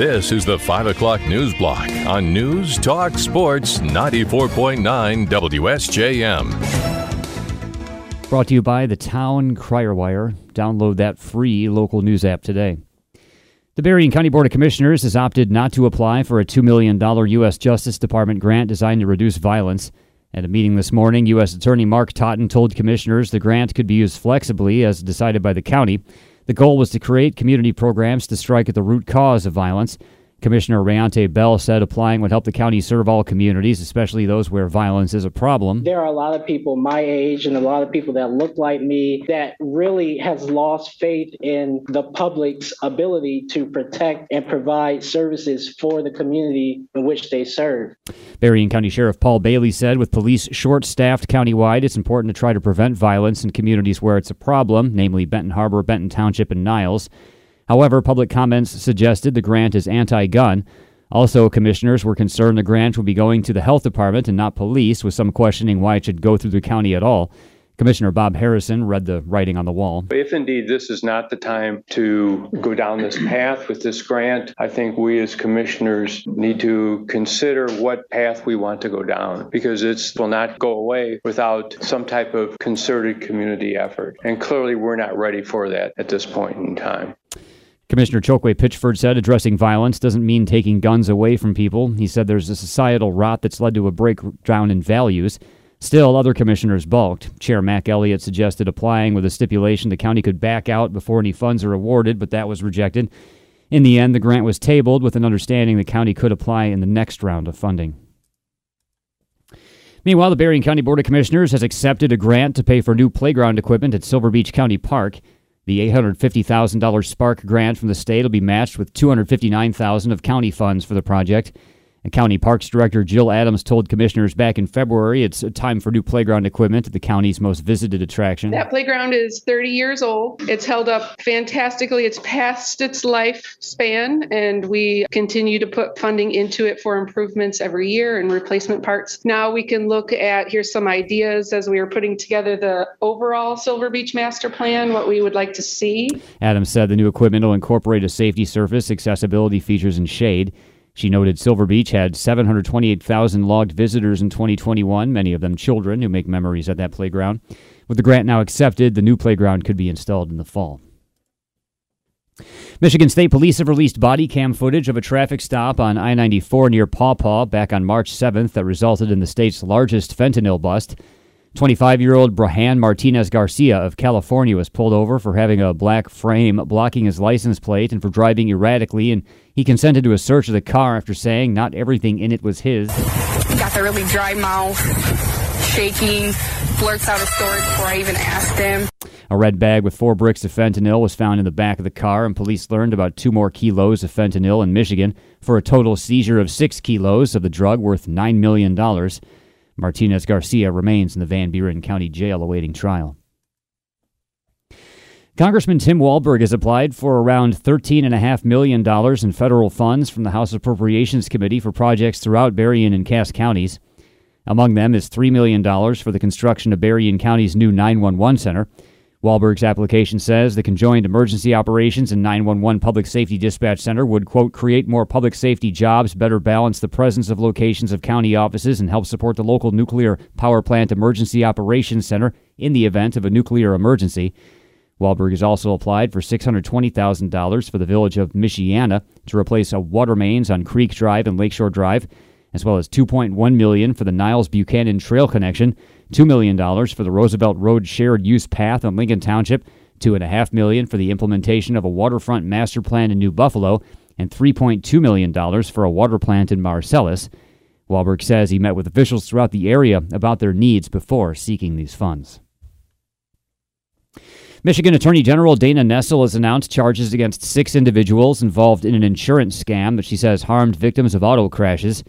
This is the 5 o'clock news block on News Talk Sports 94.9 WSJM. Brought to you by the Town Crier Wire. Download that free local news app today. The Berrien County Board of Commissioners has opted not to apply for a $2 million U.S. Justice Department grant designed to reduce violence. At a meeting this morning, U.S. Attorney Mark Totten told commissioners the grant could be used flexibly as decided by the county. The goal was to create community programs to strike at the root cause of violence. Commissioner Rayante Bell said applying would help the county serve all communities, especially those where violence is a problem. There are a lot of people my age and a lot of people that look like me that really has lost faith in the public's ability to protect and provide services for the community in which they serve. Berrien County Sheriff Paul Bailey said with police short staffed countywide, it's important to try to prevent violence in communities where it's a problem, namely Benton Harbor, Benton Township, and Niles. However, public comments suggested the grant is anti gun. Also, commissioners were concerned the grant would be going to the health department and not police, with some questioning why it should go through the county at all. Commissioner Bob Harrison read the writing on the wall. If indeed this is not the time to go down this path with this grant, I think we as commissioners need to consider what path we want to go down because it will not go away without some type of concerted community effort. And clearly, we're not ready for that at this point in time. Commissioner Chokwe Pitchford said addressing violence doesn't mean taking guns away from people. He said there's a societal rot that's led to a breakdown in values. Still, other commissioners balked. Chair Mac Elliott suggested applying with a stipulation the county could back out before any funds are awarded, but that was rejected. In the end, the grant was tabled with an understanding the county could apply in the next round of funding. Meanwhile, the Berrien County Board of Commissioners has accepted a grant to pay for new playground equipment at Silver Beach County Park. The $850,000 Spark grant from the state will be matched with 259,000 of county funds for the project. And County Parks Director Jill Adams told commissioners back in February it's time for new playground equipment at the county's most visited attraction. That playground is 30 years old. It's held up fantastically. It's past its lifespan, and we continue to put funding into it for improvements every year and replacement parts. Now we can look at here's some ideas as we are putting together the overall Silver Beach Master Plan, what we would like to see. Adams said the new equipment will incorporate a safety surface, accessibility features, and shade. She noted Silver Beach had 728,000 logged visitors in 2021, many of them children who make memories at that playground. With the grant now accepted, the new playground could be installed in the fall. Michigan State Police have released body cam footage of a traffic stop on I 94 near Paw Paw back on March 7th that resulted in the state's largest fentanyl bust. 25 year old Brahan Martinez Garcia of California was pulled over for having a black frame blocking his license plate and for driving erratically, and he consented to a search of the car after saying not everything in it was his. Got the really dry mouth, shaking, blurts out a story before I even asked him. A red bag with four bricks of fentanyl was found in the back of the car, and police learned about two more kilos of fentanyl in Michigan for a total seizure of six kilos of the drug worth $9 million. Martinez Garcia remains in the Van Buren County Jail awaiting trial. Congressman Tim Walberg has applied for around $13.5 million in federal funds from the House Appropriations Committee for projects throughout Berrien and Cass counties. Among them is $3 million for the construction of Berrien County's new 911 center. Walberg's application says the conjoined emergency operations and 911 public safety dispatch center would, quote, create more public safety jobs, better balance the presence of locations of county offices, and help support the local nuclear power plant emergency operations center in the event of a nuclear emergency. Walberg has also applied for $620,000 for the village of Michiana to replace a water mains on Creek Drive and Lakeshore Drive, as well as $2.1 million for the Niles Buchanan Trail connection $2 million for the Roosevelt Road Shared Use Path in Lincoln Township, 2.5 million for the implementation of a waterfront master plan in New Buffalo, and $3.2 million for a water plant in Marcellus. Walberg says he met with officials throughout the area about their needs before seeking these funds. Michigan Attorney General Dana Nessel has announced charges against six individuals involved in an insurance scam that she says harmed victims of auto crashes.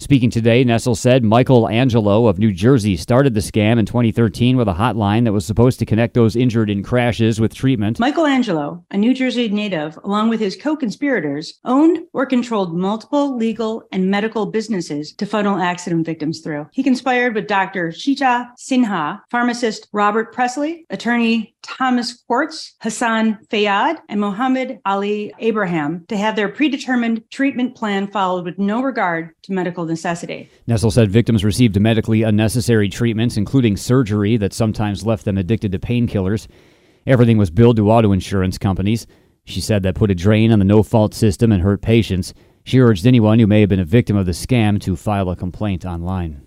Speaking today, Nessel said Michael Angelo of New Jersey started the scam in 2013 with a hotline that was supposed to connect those injured in crashes with treatment. Michael Angelo, a New Jersey native, along with his co conspirators, owned or controlled multiple legal and medical businesses to funnel accident victims through. He conspired with Dr. Shita Sinha, pharmacist Robert Presley, attorney Thomas Quartz, Hassan Fayyad, and Mohammed Ali Abraham to have their predetermined treatment plan followed with no regard to medical necessity. Nessel said victims received medically unnecessary treatments, including surgery that sometimes left them addicted to painkillers. Everything was billed to auto insurance companies. She said that put a drain on the no fault system and hurt patients. She urged anyone who may have been a victim of the scam to file a complaint online.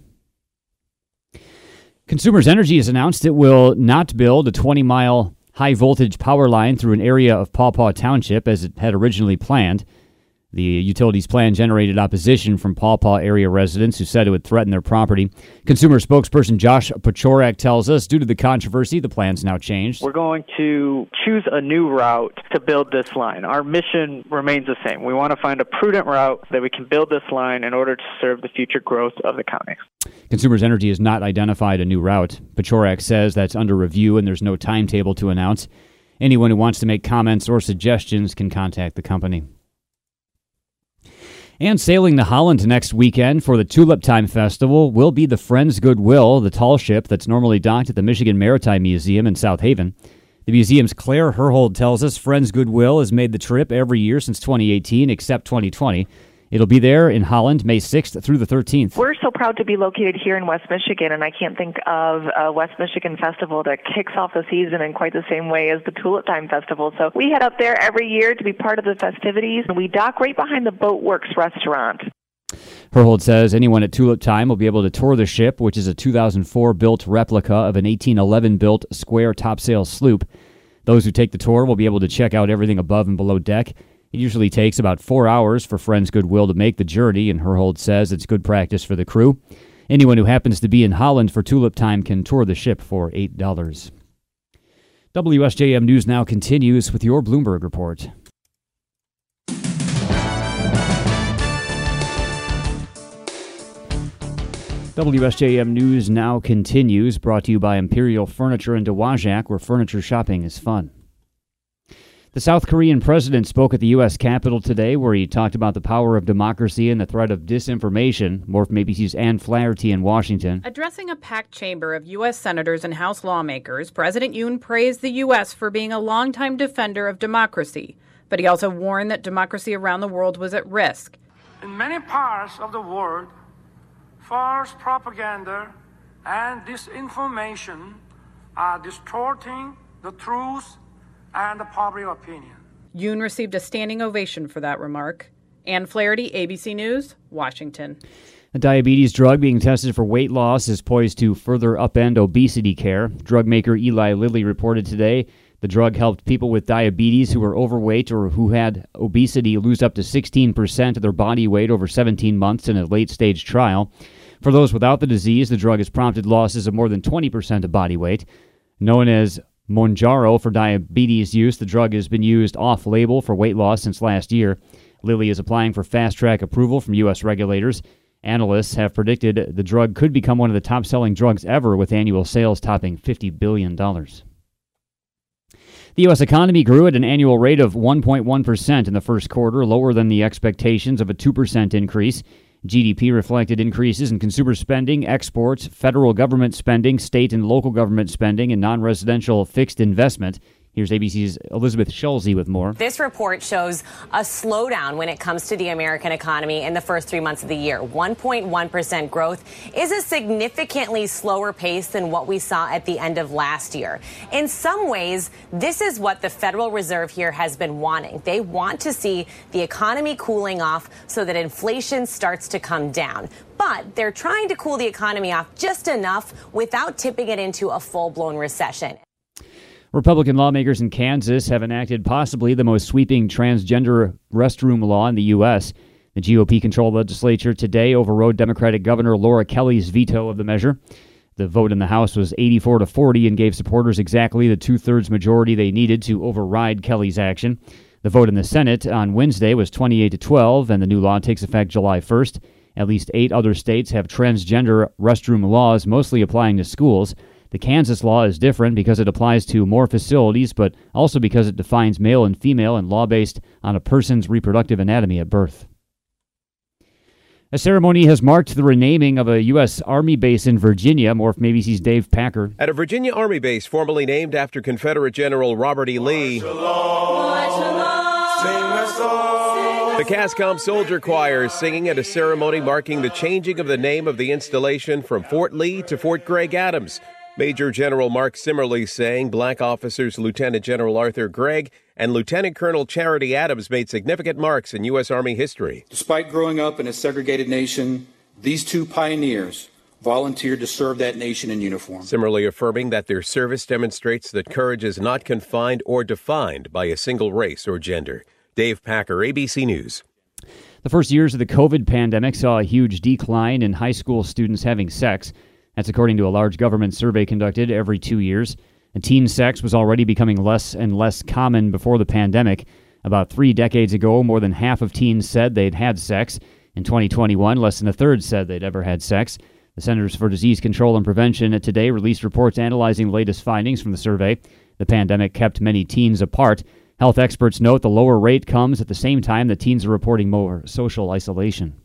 Consumers Energy has announced it will not build a 20 mile high voltage power line through an area of Paw Paw Township as it had originally planned. The utilities plan generated opposition from Paw Paw area residents who said it would threaten their property. Consumer spokesperson Josh Paciorek tells us due to the controversy, the plan's now changed. We're going to choose a new route to build this line. Our mission remains the same. We want to find a prudent route that we can build this line in order to serve the future growth of the county. Consumers Energy has not identified a new route. Paciorek says that's under review and there's no timetable to announce. Anyone who wants to make comments or suggestions can contact the company. And sailing to Holland next weekend for the Tulip Time Festival will be the Friends Goodwill, the tall ship that's normally docked at the Michigan Maritime Museum in South Haven. The museum's Claire Herhold tells us Friends Goodwill has made the trip every year since 2018, except 2020. It'll be there in Holland May 6th through the 13th. We're so proud to be located here in West Michigan, and I can't think of a West Michigan festival that kicks off the season in quite the same way as the Tulip Time Festival. So we head up there every year to be part of the festivities, and we dock right behind the Boat Works restaurant. Herhold says anyone at Tulip Time will be able to tour the ship, which is a 2004 built replica of an 1811 built square topsail sloop. Those who take the tour will be able to check out everything above and below deck. It usually takes about four hours for Friends Goodwill to make the journey, and Herhold says it's good practice for the crew. Anyone who happens to be in Holland for Tulip Time can tour the ship for $8. WSJM News now continues with your Bloomberg report. WSJM News now continues, brought to you by Imperial Furniture in Dowagiac, where furniture shopping is fun. The South Korean president spoke at the U.S. Capitol today, where he talked about the power of democracy and the threat of disinformation. More from ABC's Anne Flaherty in Washington. Addressing a packed chamber of U.S. senators and House lawmakers, President Yoon praised the U.S. for being a longtime defender of democracy, but he also warned that democracy around the world was at risk. In many parts of the world, false propaganda and disinformation are distorting the truth and the public opinion. Yoon received a standing ovation for that remark. Anne Flaherty, ABC News, Washington. A diabetes drug being tested for weight loss is poised to further upend obesity care. Drug maker Eli Lilly reported today the drug helped people with diabetes who were overweight or who had obesity lose up to 16% of their body weight over 17 months in a late stage trial. For those without the disease, the drug has prompted losses of more than 20% of body weight. Known as Mounjaro for diabetes use, the drug has been used off label for weight loss since last year. Lilly is applying for fast track approval from U.S. regulators. Analysts have predicted the drug could become one of the top selling drugs ever, with annual sales topping $50 billion. The U.S. economy grew at an annual rate of 1.1% in the first quarter, lower than the expectations of a 2% increase. GDP reflected increases in consumer spending, exports, federal government spending, state and local government spending, and non residential fixed investment. Here's ABC's Elizabeth Schulze with more. This report shows a slowdown when it comes to the American economy in the first three months of the year. 1.1% growth is a significantly slower pace than what we saw at the end of last year. In some ways, this is what the Federal Reserve here has been wanting. They want to see the economy cooling off so that inflation starts to come down but they're trying to cool the economy off just enough without tipping it into a full blown recession. Republican lawmakers in Kansas have enacted possibly the most sweeping transgender restroom law in the U.S. The GOP controlled legislature today overrode Democratic Governor Laura Kelly's veto of the measure. The vote in the House was 84 to 40 and gave supporters exactly the two thirds majority they needed to override Kelly's action. The vote in the Senate on Wednesday was 28 to 12, and the new law takes effect July 1st. At least eight other states have transgender restroom laws, mostly applying to schools. The Kansas law is different because it applies to more facilities, but also because it defines male and female and law based on a person's reproductive anatomy at birth. A ceremony has marked the renaming of a U.S. Army base in Virginia. More from ABC's Dave Packer. At a Virginia Army base formerly named after Confederate General Robert E. Lee. The CASCOM Soldier Choir is singing at a ceremony marking the changing of the name of the installation from Fort Lee to Fort Gregg Adams. Major General Mark Simerly saying black officers Lieutenant General Arthur Gregg and Lieutenant Colonel Charity Adams made significant marks in U.S. Army history. Despite growing up in a segregated nation, these two pioneers volunteered to serve that nation in uniform. Simerly affirming that their service demonstrates that courage is not confined or defined by a single race or gender. Dave Packer, ABC News. The first years of the COVID pandemic saw a huge decline in high school students having sex. That's according to a large government survey conducted every two years. And teen sex was already becoming less and less common before the pandemic. About three decades ago, more than half of teens said they'd had sex. In 2021, less than a third said they'd ever had sex. The Centers for Disease Control and Prevention today released reports analyzing latest findings from the survey. The pandemic kept many teens apart. Health experts note the lower rate comes at the same time that teens are reporting more social isolation.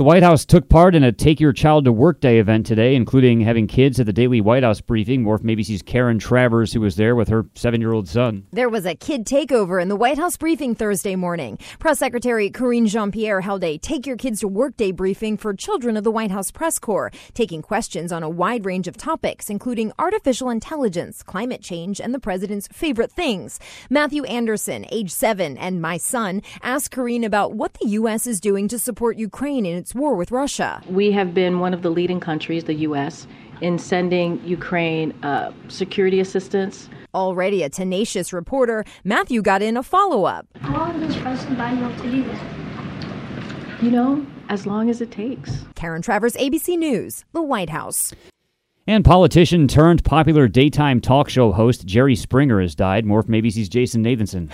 The White House took part in a Take Your Child to Work Day event today, including having kids at the daily White House briefing. More from ABC's Karen Travers, who was there with her seven year old son. There was a kid takeover in the White House briefing Thursday morning. Press Secretary Karine Jean Pierre held a Take Your Kids to Work Day briefing for children of the White House press corps, taking questions on a wide range of topics, including artificial intelligence, climate change, and the president's favorite things. Matthew Anderson, age seven, and my son asked Karine about what the U.S. is doing to support Ukraine in its war with Russia. We have been one of the leading countries, the U.S., in sending Ukraine uh, security assistance. Already a tenacious reporter, Matthew got in a follow up. How long does President Biden have to do this? You know, as long as it takes. Karen Travers, ABC News, the White House. And politician turned popular daytime talk show host Jerry Springer has died. More from ABC's Jason Nathanson.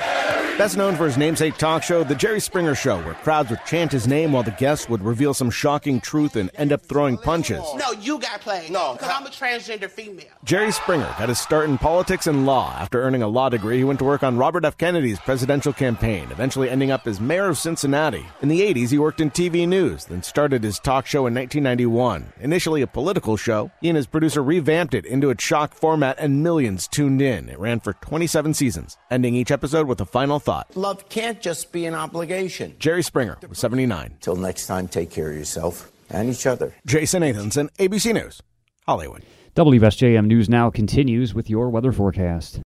Best known for his namesake talk show, The Jerry Springer Show, where crowds would chant his name while the guests would reveal some shocking truth and end up throwing punches. No, you got played. No. Because I'm a transgender female. Jerry Springer got his start in politics and law. After earning a law degree, he went to work on Robert F. Kennedy's presidential campaign, eventually ending up as mayor of Cincinnati. In the 80s, he worked in TV news, then started his talk show in 1991. Initially a political show, he and his producer revamped it into a shock format, and millions tuned in. It ran for 27 seasons, ending each episode with a final thought. Love can't just be an obligation. Jerry Springer was 79. Till next time, take care of yourself and each other. Jason Nathanson, ABC News, Hollywood. WSJM News Now continues with your weather forecast.